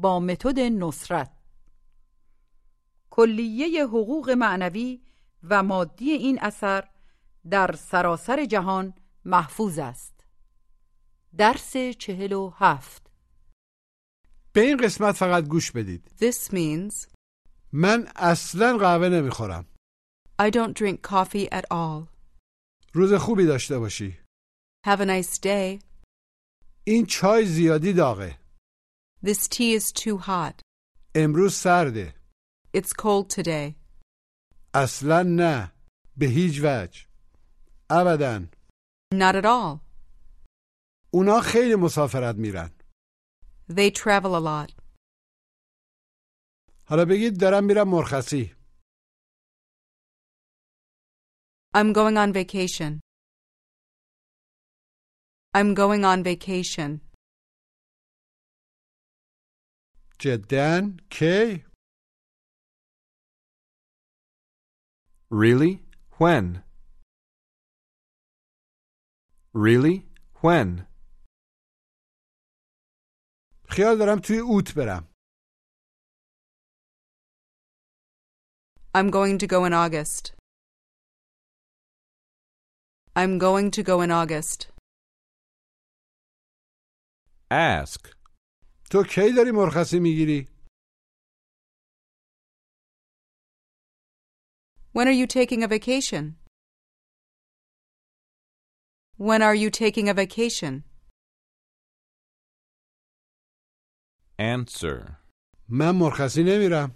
با متد نصرت. کلیه حقوق معنوی و مادی این اثر در سراسر جهان محفوظ است. درس چهل و هفت. به این قسمت فقط گوش بدید. This means من اصلا قهوه نمی‌خورم. I don't drink coffee at all. روز خوبی داشته باشی. Have a nice day. این چای زیادی داغه. This tea is too hot. امروز سرده It's cold today. اصلا نه به هیچ وجه ابدا Not at all. اونا خیلی مسافرت میرن They travel a lot. حالا بگید دارم میرم مرخصی I'm going on vacation. I'm going on vacation. جدا کی Really? When? Really? When? خیال دارم توی اوت برم I'm going to go in August. I'm going to go in August. Ask. تو کی داری مرخصی میگیری When are you taking a vacation? When are you taking a vacation? Answer. من مرخصی نمیرم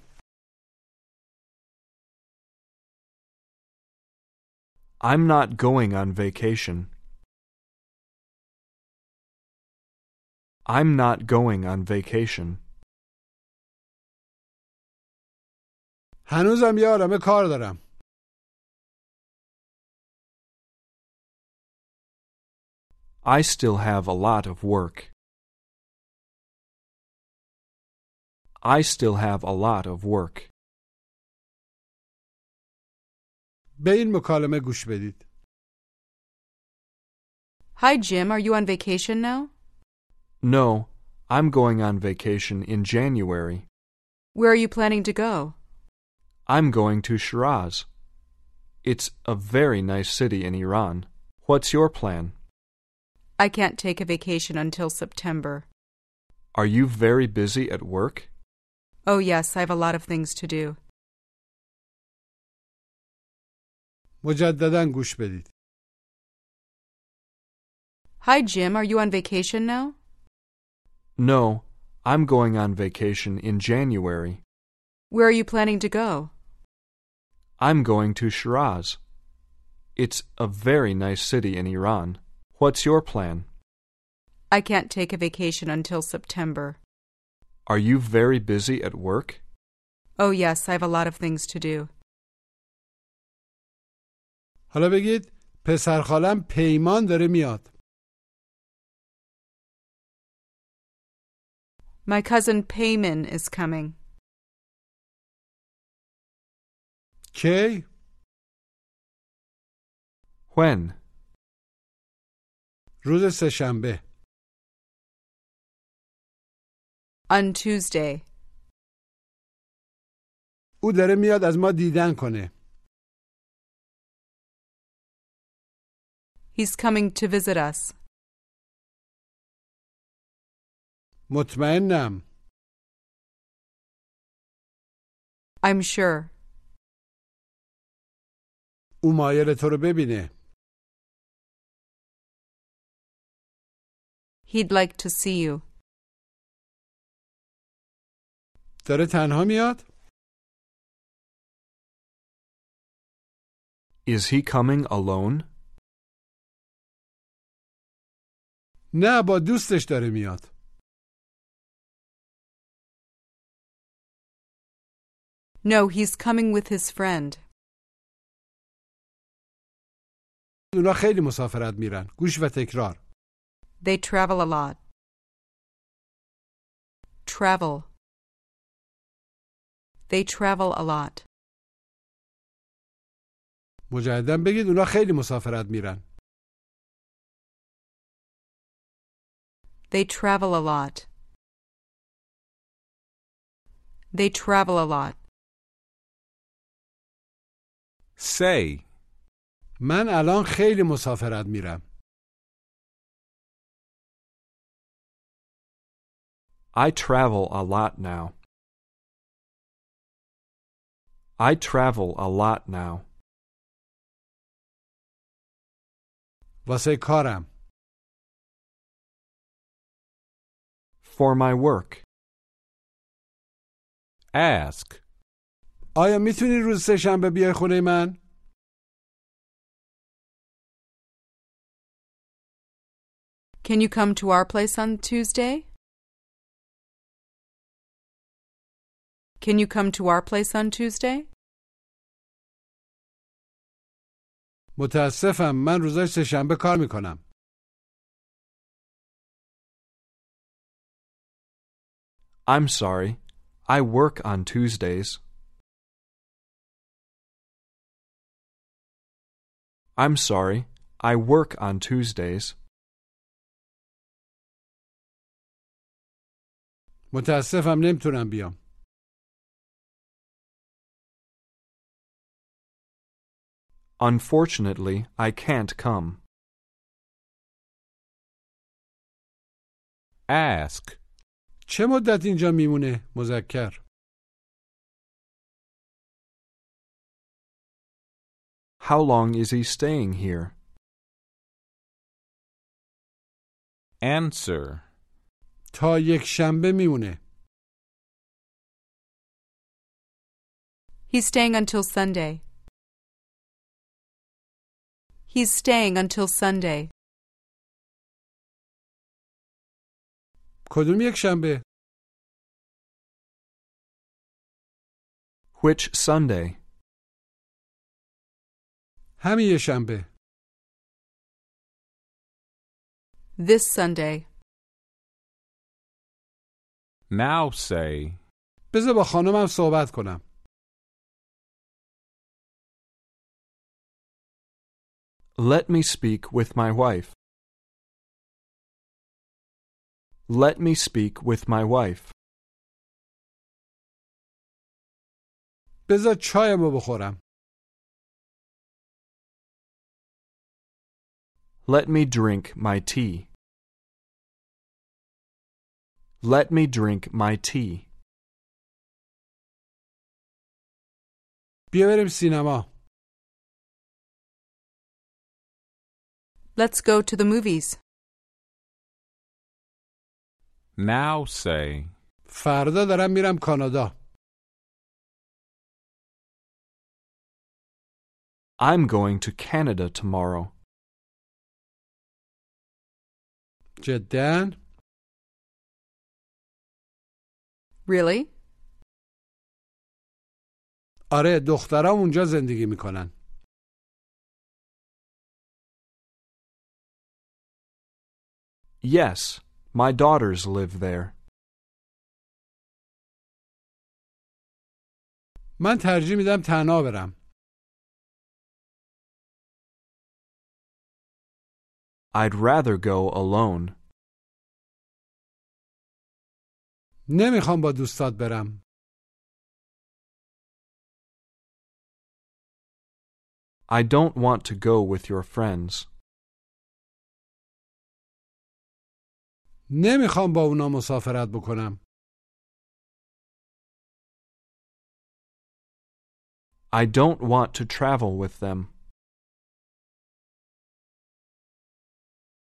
I'm not going on vacation. I'm not going on vacation. هنوزم یه عالمه کار دارم I still have a lot of work. I still have a lot of work. به این مکالمه گوش بدید Hi, Jim. Are you on vacation now? No, I'm going on vacation in January. Where are you planning to go? I'm going to Shiraz. It's a very nice city in Iran. What's your plan? I can't take a vacation until September. Are you very busy at work? Oh, yes, I have a lot of things to do. مجددا گوش بدید Hi, Jim. Are you on vacation now? No, I'm going on vacation in January. Where are you planning to go? I'm going to Shiraz. It's a very nice city in Iran. What's your plan? I can't take a vacation until September. Are you very busy at work? Oh, yes, I have a lot of things to do. حالا بگید پسر خالم پیمان داره میاد My cousin Peyman is coming. K. When? روز On Tuesday. او داره میاد از ما دیدن کنه He's coming to visit us. مطمئنم I'm sure. او مایل تو رو ببینه He'd like to see you. داره تنها میاد Is he coming alone? نه با دوستش داره میاد No, he's coming with his friend. اونا خیلی مسافرت میرن گوش و تکرار They travel a lot. Travel. They travel a lot. مجددا بگید اونا خیلی مسافرت میرن They travel a lot. They travel a lot. Say. من الان خیلی مسافرت میرم I travel a lot now. I travel a lot now. واسه کارم For my work. Ask. آیا میتونی روز سهشنبه بیای خونه من Can you come to our place on Tuesday? Can you come to our place on Tuesday? متاسفم من روزای سهشنبه کار میکنم I'm sorry. I work on Tuesdays. I'm sorry. I work on Tuesdays. متاسفم نمیتونم بیام Unfortunately, I can't come. Ask. چه مدت اینجا میمونه مذکر How long is he staying here? Answer. تا یک شنبه میمونه He's staying until Sunday. He's staying until Sunday. کدوم یک شنبه Which Sunday? همین یه شنبه This Sunday. Now say. بذار با خانمم صحبت کنم Let me speak with my wife. Let me speak with my wife. بذار چایمو بخورم Let me drink my tea. Let me drink my tea. بیا بریم سینما Let's go to the movies. Now say. فردا دارم میرم کانادا I'm going to Canada tomorrow. جدا Really? آره دخترام اونجا زندگی می‌کنن Yes, my daughters live there. من ترجیح میدم تنها برم I'd rather go alone. نمیخوام با دوستات برم. I don't want to go with your friends. نمیخوام با اونا مسافرت بکنم. I don't want to travel with them.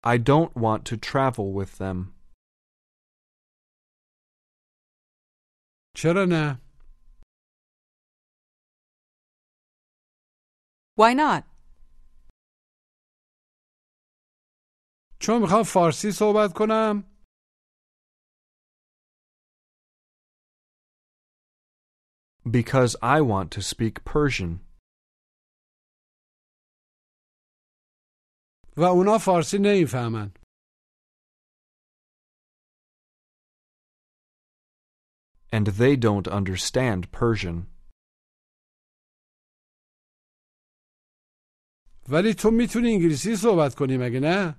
I don't want to travel with them. چرا نه؟ Why not? چون میخوام فارسی صحبت کنم Because I want to speak Persian. و اونا فارسی نمیفهمن And they don't understand Persian. ولی تو میتونی انگلیسی صحبت کنی مگه نه؟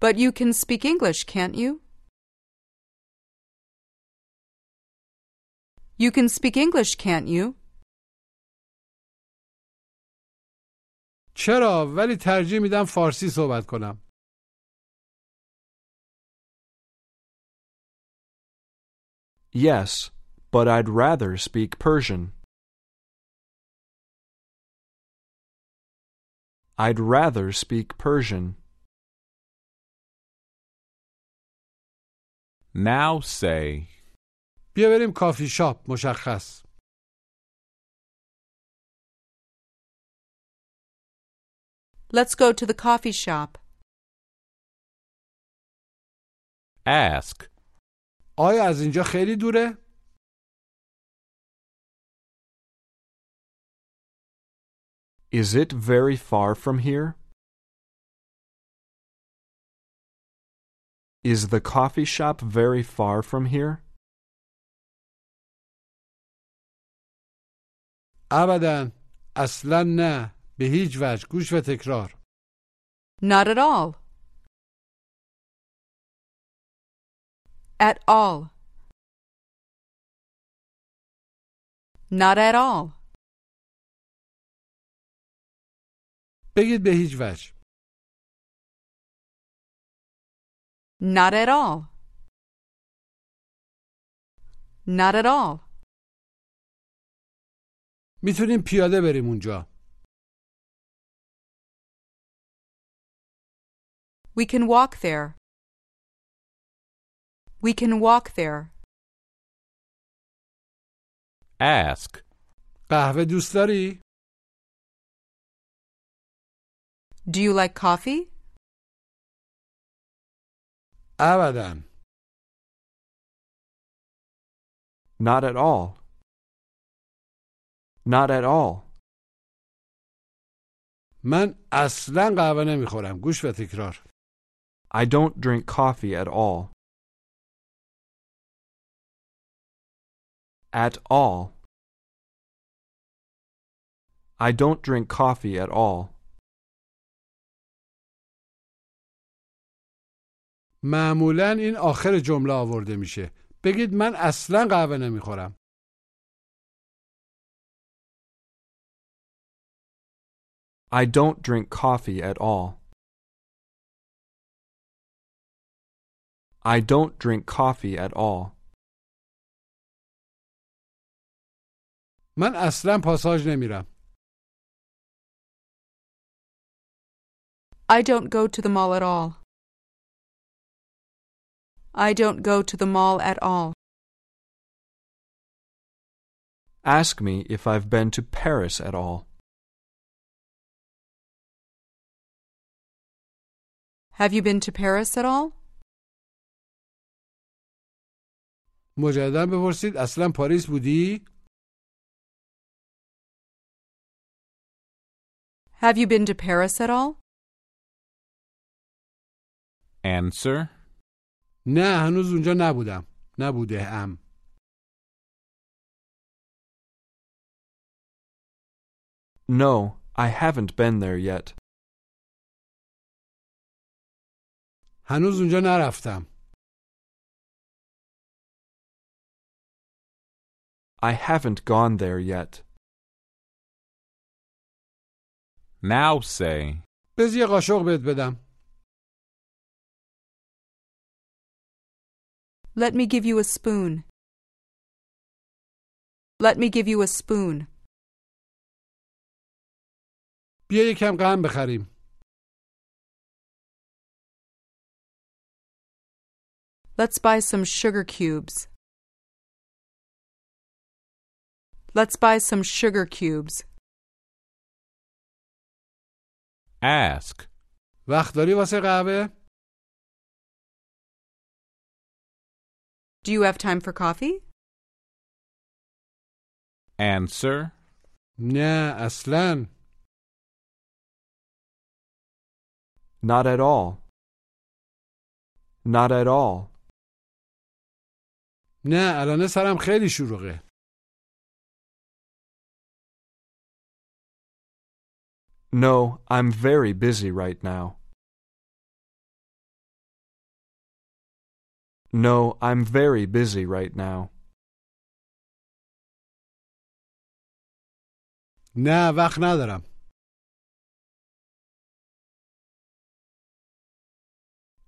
But you can speak English, can't you? You can speak English, can't you? چرا؟ ولی ترجیح میدم فارسی صحبت کنم Yes, but I'd rather speak Persian. I'd rather speak Persian. Now say. بیا بریم کافی شاپ مشخص Let's go to the coffee shop. Ask. آیا از اینجا خیلی دوره؟ Is it very far from here? Is the coffee shop very far from here? ابدا اصلا نه به هیچ وجه گوش و تکرار Not at all. At all. Not at all. بگید به هیچ وجه Not at all. Not at all. می‌تونیم پیاده بریم اونجا We can walk there. We can walk there. Ask. قهوه دوست داری؟ Do you like coffee? ابدا Not at all. Not at all. من اصلا قهوه نمیخورم گوش و تکرار I don't drink coffee at all. At all. I don't drink coffee at all. معمولا این آخر جمله آورده میشه بگید من اصلا قهوه نمیخورم I don't drink coffee at all. I don't drink coffee at all. من اصلا پاساژ نمیرم I don't go to the mall at all. I don't go to the mall at all. Ask me if I've been to Paris at all. Have you been to Paris at all? مجددا بپرسید اصلا پاریس بودی؟ Have you been to Paris at all? Answer. نه هنوز اونجا نبودم نبوده ام No, I haven't been there yet. هنوز اونجا نرفتم I haven't gone there yet. Now say. بذار یه قاشق بهت بدم Let me give you a spoon. Let me give you a spoon. بیا یکم قهم بخریم Let's buy some sugar cubes. Let's buy some sugar cubes. Ask. وقت داری واسه قهوه Do you have time for coffee? Answer. نه اصلا Not at all. Not at all. نه الان سرم خیلی شلوغه No, I'm very busy right now. No, I'm very busy right now. نه وقت ندارم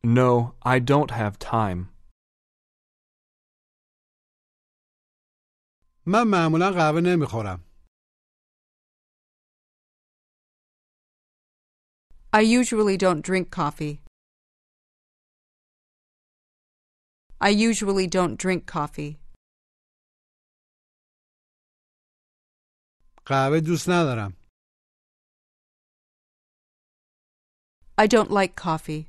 No, I don't have time. من معمولا قهوه نمیخورم I usually don't drink coffee. I usually don't drink coffee. قهوه دوست ندارم I don't like coffee.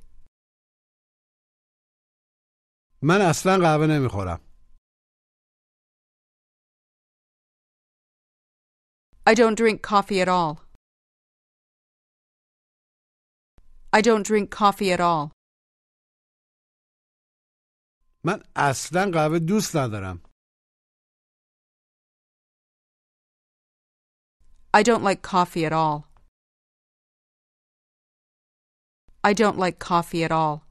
من اصلا قهوه نمیخورم I don't drink coffee at all. I don't drink coffee at all. من اصلا قهوه دوست ندارم I don't like coffee at all. I don't like coffee at all.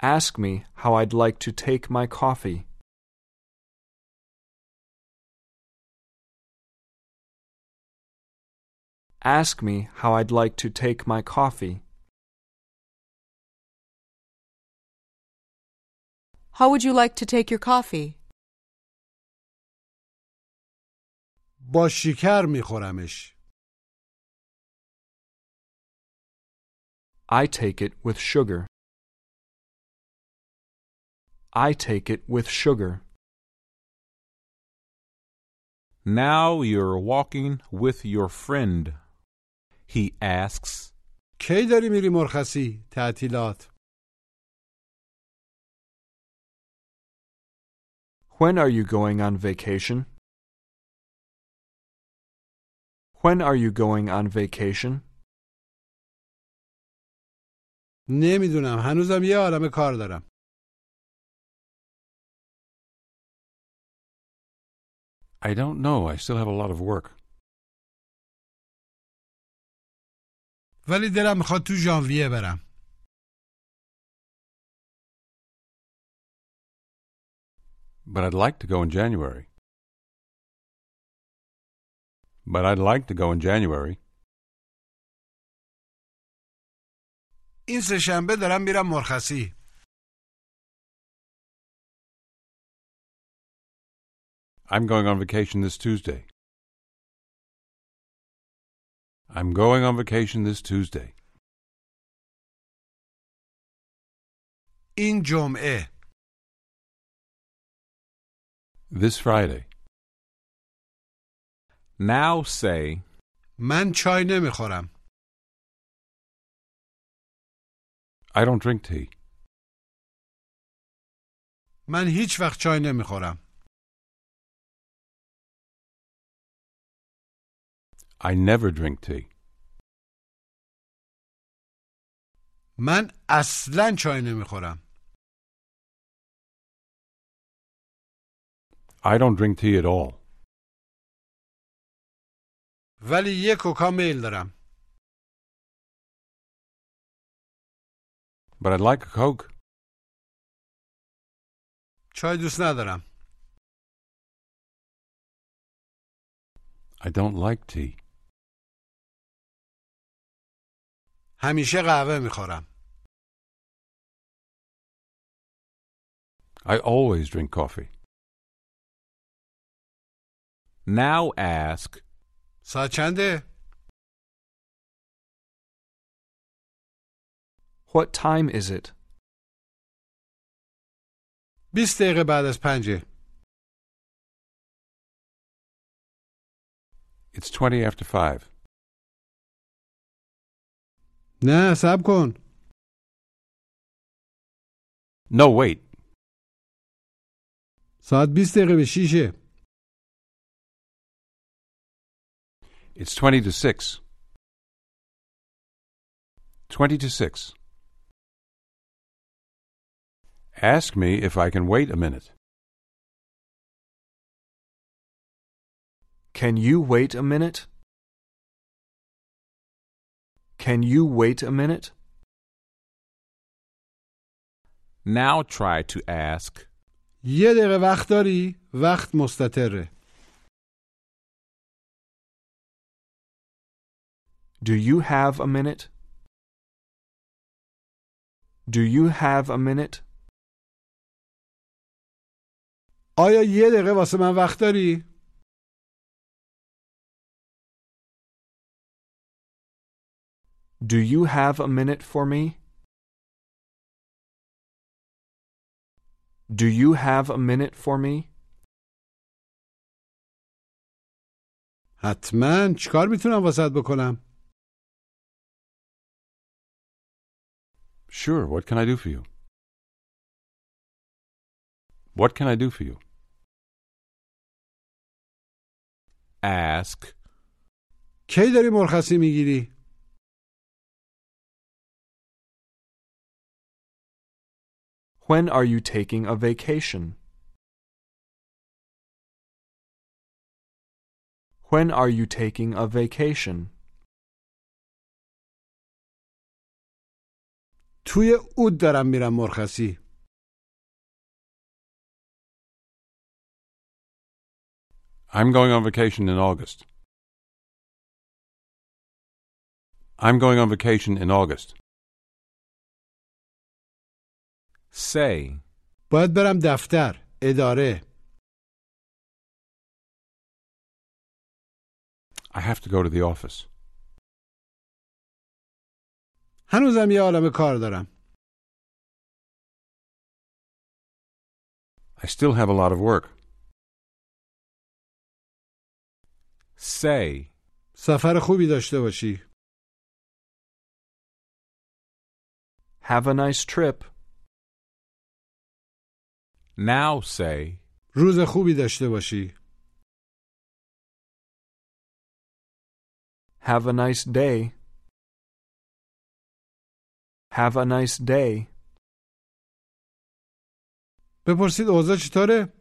Ask me how I'd like to take my coffee. Ask me how I'd like to take my coffee. How would you like to take your coffee? با شکر میخورمش I take it with sugar. I take it with sugar. Now you're walking with your friend. He asks. کی داری میری مرخصی تعطیلات When are you going on vacation? When are you going on vacation? نمیدونم هنوزم یه عالم کار دارم I don't know. I still have a lot of work. ولی دلم میخواد تو ژانویه برم But I'd like to go in January. But I'd like to go in January. این سه شنبه دارم میرم مرخصی I'm going on vacation this Tuesday. I'm going on vacation this Tuesday. این جمعه This Friday. Now say. من چای نمیخورم I don't drink tea. من هیچ وقت چای نمیخورم I never drink tea. من اصلا چای نمیخورم I don't drink tea at all. ولی یه کوکا میل دارم But I'd like a Coke. چای دوست ندارم I don't like tea. همیشه قهوه میخورم. I always drink coffee. Now ask, ساعت چنده؟ What time is it? 20 دقیقه بعد از پنجه. It's 20 after 5. نه صبر کن. No, wait. ساعت 20 دقیقه به شیشه. It's 20 to 6. 20 to 6. Ask me if I can wait a minute. Can you wait a minute? Can you wait a minute? now try to ask, یه دقیقه وقت داری؟ وقت مستطره. Do you have a minute? Do you have a minute? آیا یه دقیقه واسه من وقت داری؟ Do you have a minute for me? Do you have a minute for me? حتما چیکار میتونم واسط بکنم؟ Sure, what can I do for you? What can I do for you? ask, کی داری مرخصی میگیری؟ When are you taking a vacation? When are you taking a vacation? توی اود دارم میرم مرخصی. I'm going on vacation in August. I'm going on vacation in August. say, باید برم دفتر. اداره. I have to go to the office. هنوزم یه عالم کار دارم. I still have a lot of work. say, سفر خوبی داشته باشی. Have a nice trip. now say, روز خوبی داشته باشی. Have a nice day. Have a nice day. بپرسید اوضاع چطوره؟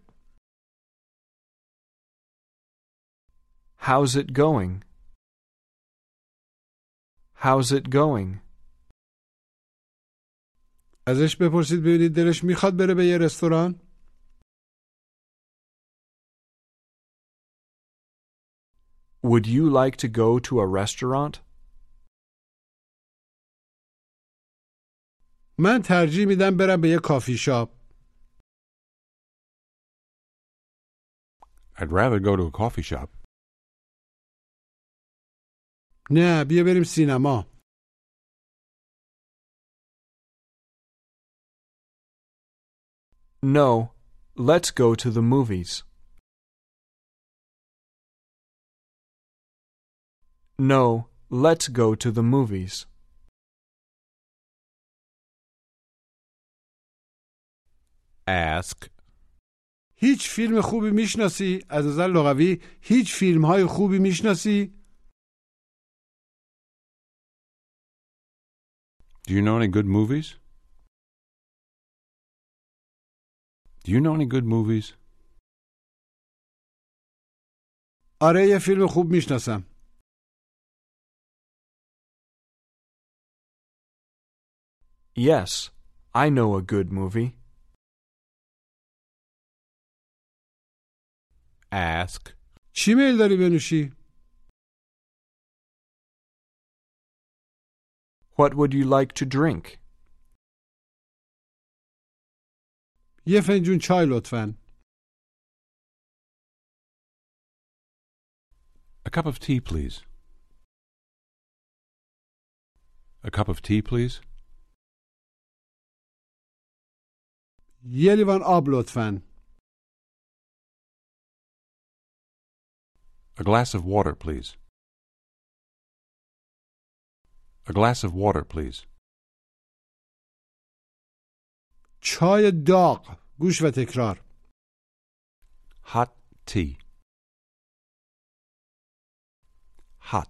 How's it going? How's it going? ازش بپرسید ببینید دلش میخواد بره به یه رستوران؟ Would you like to go to a restaurant? من ترجیح میدم برم به یه کافی شاپ. I'd rather go to a coffee shop. نه بیا بریم سینما. No, let's go to the movies. No, let's go to the movies. ask, هیچ فیلم خوبی میشناسی؟ از نظر لغوی هیچ فیلم های خوبی میشناسی؟ Do you know any good movies? Do you know any good movies? آره یه فیلم خوب میشناسم. Yes, I know a good movie. ask, چی میل داری بنوشی؟ What would you like to drink? یه فنجون چای لطفا. A cup of tea, please. A cup of tea, please. یه لیوان آب لطفا. A glass of water, please. A glass of water, please. چای داغ. گوش و تکرار. Hot tea. Hot.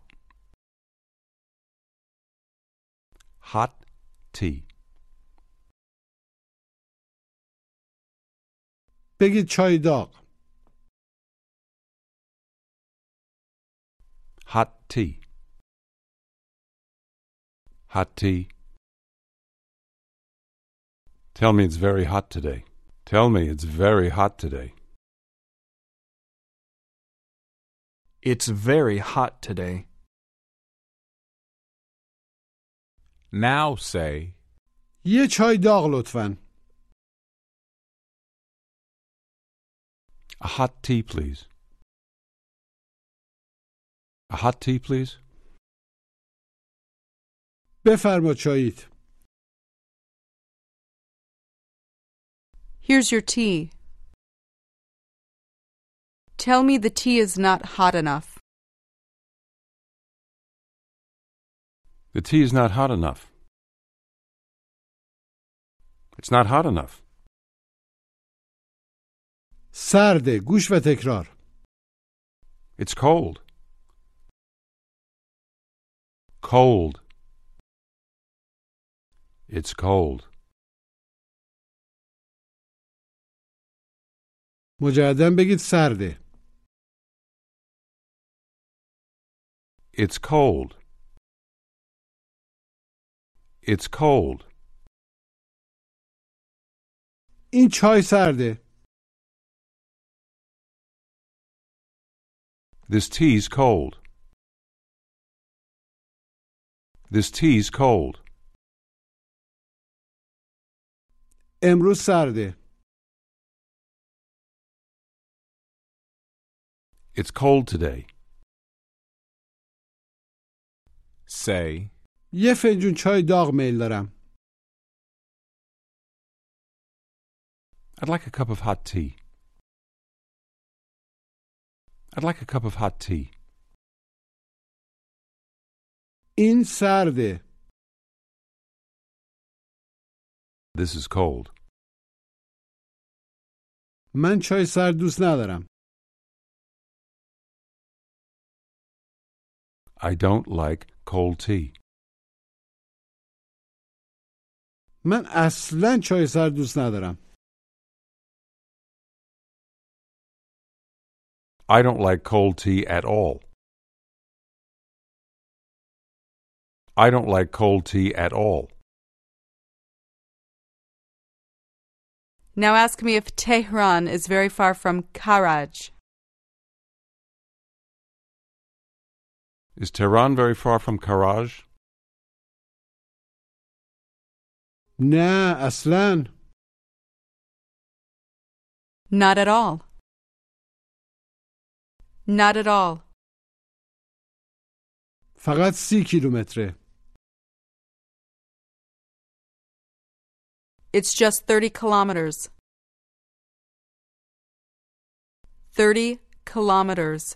Hot tea. بگید چای داغ. Hot tea. Hot tea. Tell me it's very hot today. Tell me it's very hot today. It's very hot today. Now say, یه چای داغ لطفا. A hot tea, please. A hot tea, please. بفرما چاییت. Here's your tea. Tell me the tea is not hot enough. The tea is not hot enough. It's not hot enough. سرده. گوش و تکرار. It's cold. Cold. It's cold. مجددا بگید سرده. It's cold. It's cold. این چای سرده. This tea's cold. This tea's cold. امروز سرده. It's cold today. say, یه فنجون چای داغ میل دارم. I'd like a cup of hot tea. I'd like a cup of hot tea. این سرده. This is cold. من چای سرد دوست ندارم. I don't like cold tea. من اصلا چای سرد دوست ندارم. I don't like cold tea at all. I don't like cold tea at all. Now ask me if Tehran is very far from Karaj. Is Tehran very far from Karaj? Nah, Aslan. Not at all. Not at all. فقط سی کیلومتره. It's just 30 kilometers. 30 kilometers.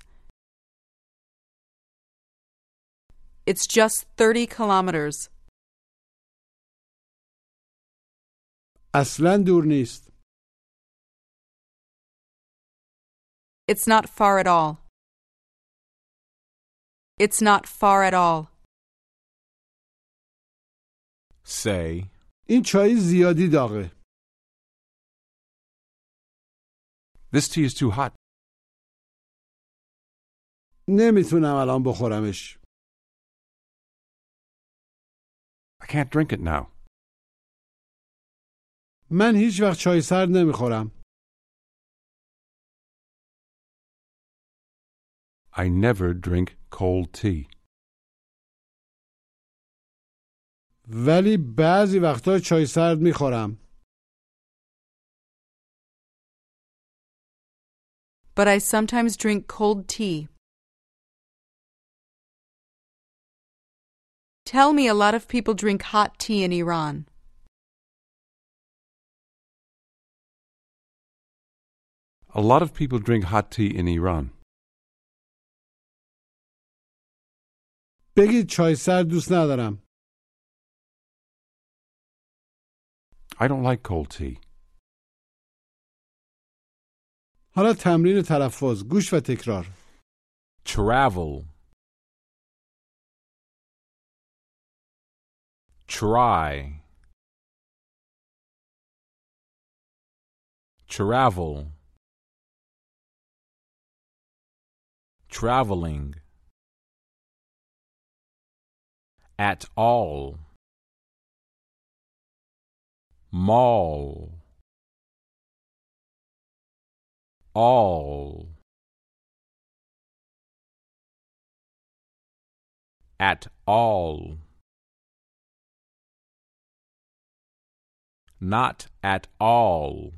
It's just 30 kilometers. اصلا دور نیست. It's not far at all. It's not far at all. say, این چای زیادی داغه. This tea is too hot. نمیتونم الان بخورمش. I can't drink it now. من هیچ وقت چای سرد نمیخورم. I never drink cold tea. ولی بعضی وقتا چای سرد میخورم But I sometimes drink cold tea. Tell me a lot of people drink hot tea in Iran. A lot of people drink hot tea in Iran. بگید چای سرد دوست ندارم. I don't like cold tea. حالا تمرین تلفظ گوش و تکرار. Travel, try, travel, traveling, at all, mall, all. at all. Not at all.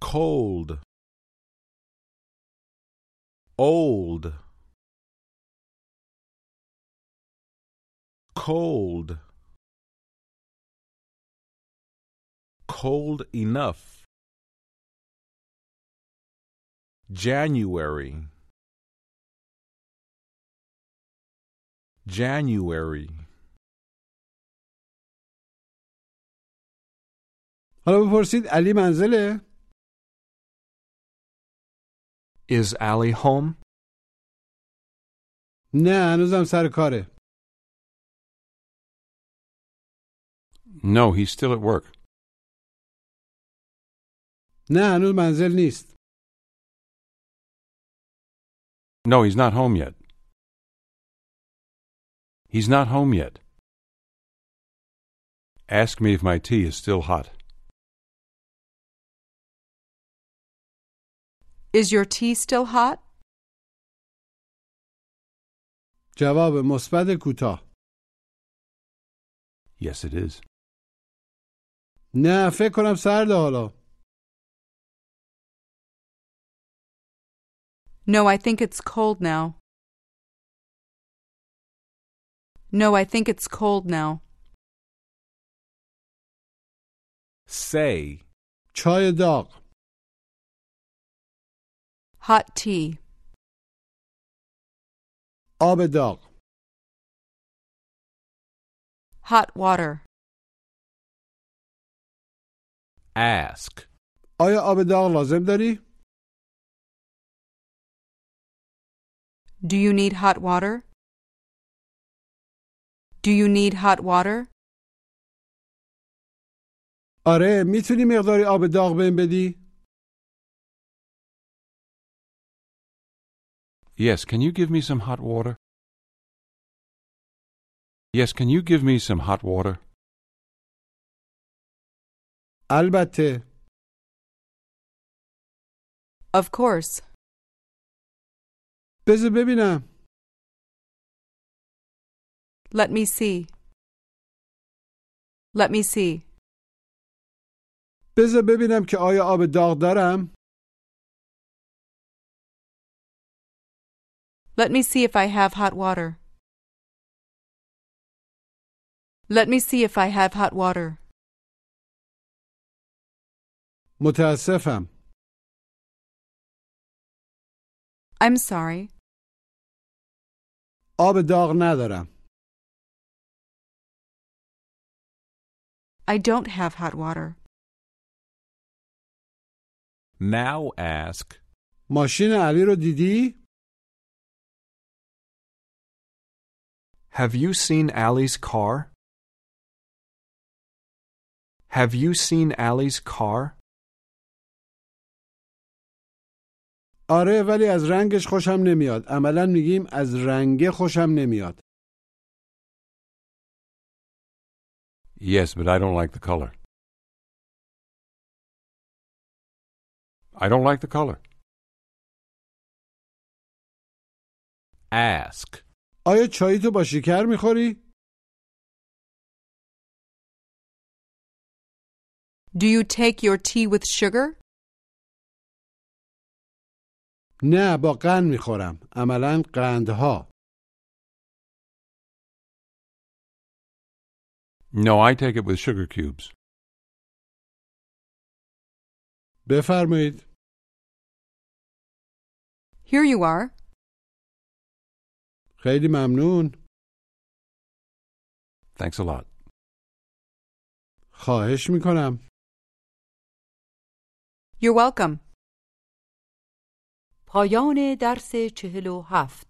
Cold Old. Cold. Cold enough. January. January. حالا بپرسید علی منزله Is Allie home? نه هنوزم سر کاره No, he's still at work. نه هنوز منزل نیست No, he's not home yet. He's not home yet. Ask me if my tea is still hot. Is your tea still hot? جواب مثبت کوتاه Yes, it is. نه فکر کنم سرد حالا No, I think it's cold now. No, I think it's cold now. Say. چای داغ Hot tea. آب داغ Hot water. Ask. آیا آب داغ لازم داری؟ Do you need hot water? Do you need hot water? آره میتونی مقداری آب داغ بهم بدی؟ Yes, can you give me some hot water? Yes, can you give me some hot water? البته Of course. بذار ببینم Let me see. Let me see. بذار ببینم که آیا آب داغ دارم Let me see if I have hot water. Let me see if I have hot water. متاسفم I'm sorry. آب داغ ندارم I don't have hot water. Now ask. ماشین علی رو دیدی؟ Have you seen Ali's car? Have you seen Ali's car? آره ولی از رنگش خوشم نمیاد. عملا میگیم از رنگه خوشم نمیاد. Yes, but I don't like the color. I don't like the color. Ask. آیا چای تو با شکر می‌خوری؟ Do you take your tea with sugar? نه با قند می‌خورم عملا قندها No, I take it with sugar cubes. بفرمایید Here you are. خیلی ممنون Thanks a lot. خواهش می‌کنم You're welcome. پایان درس چهل و هفت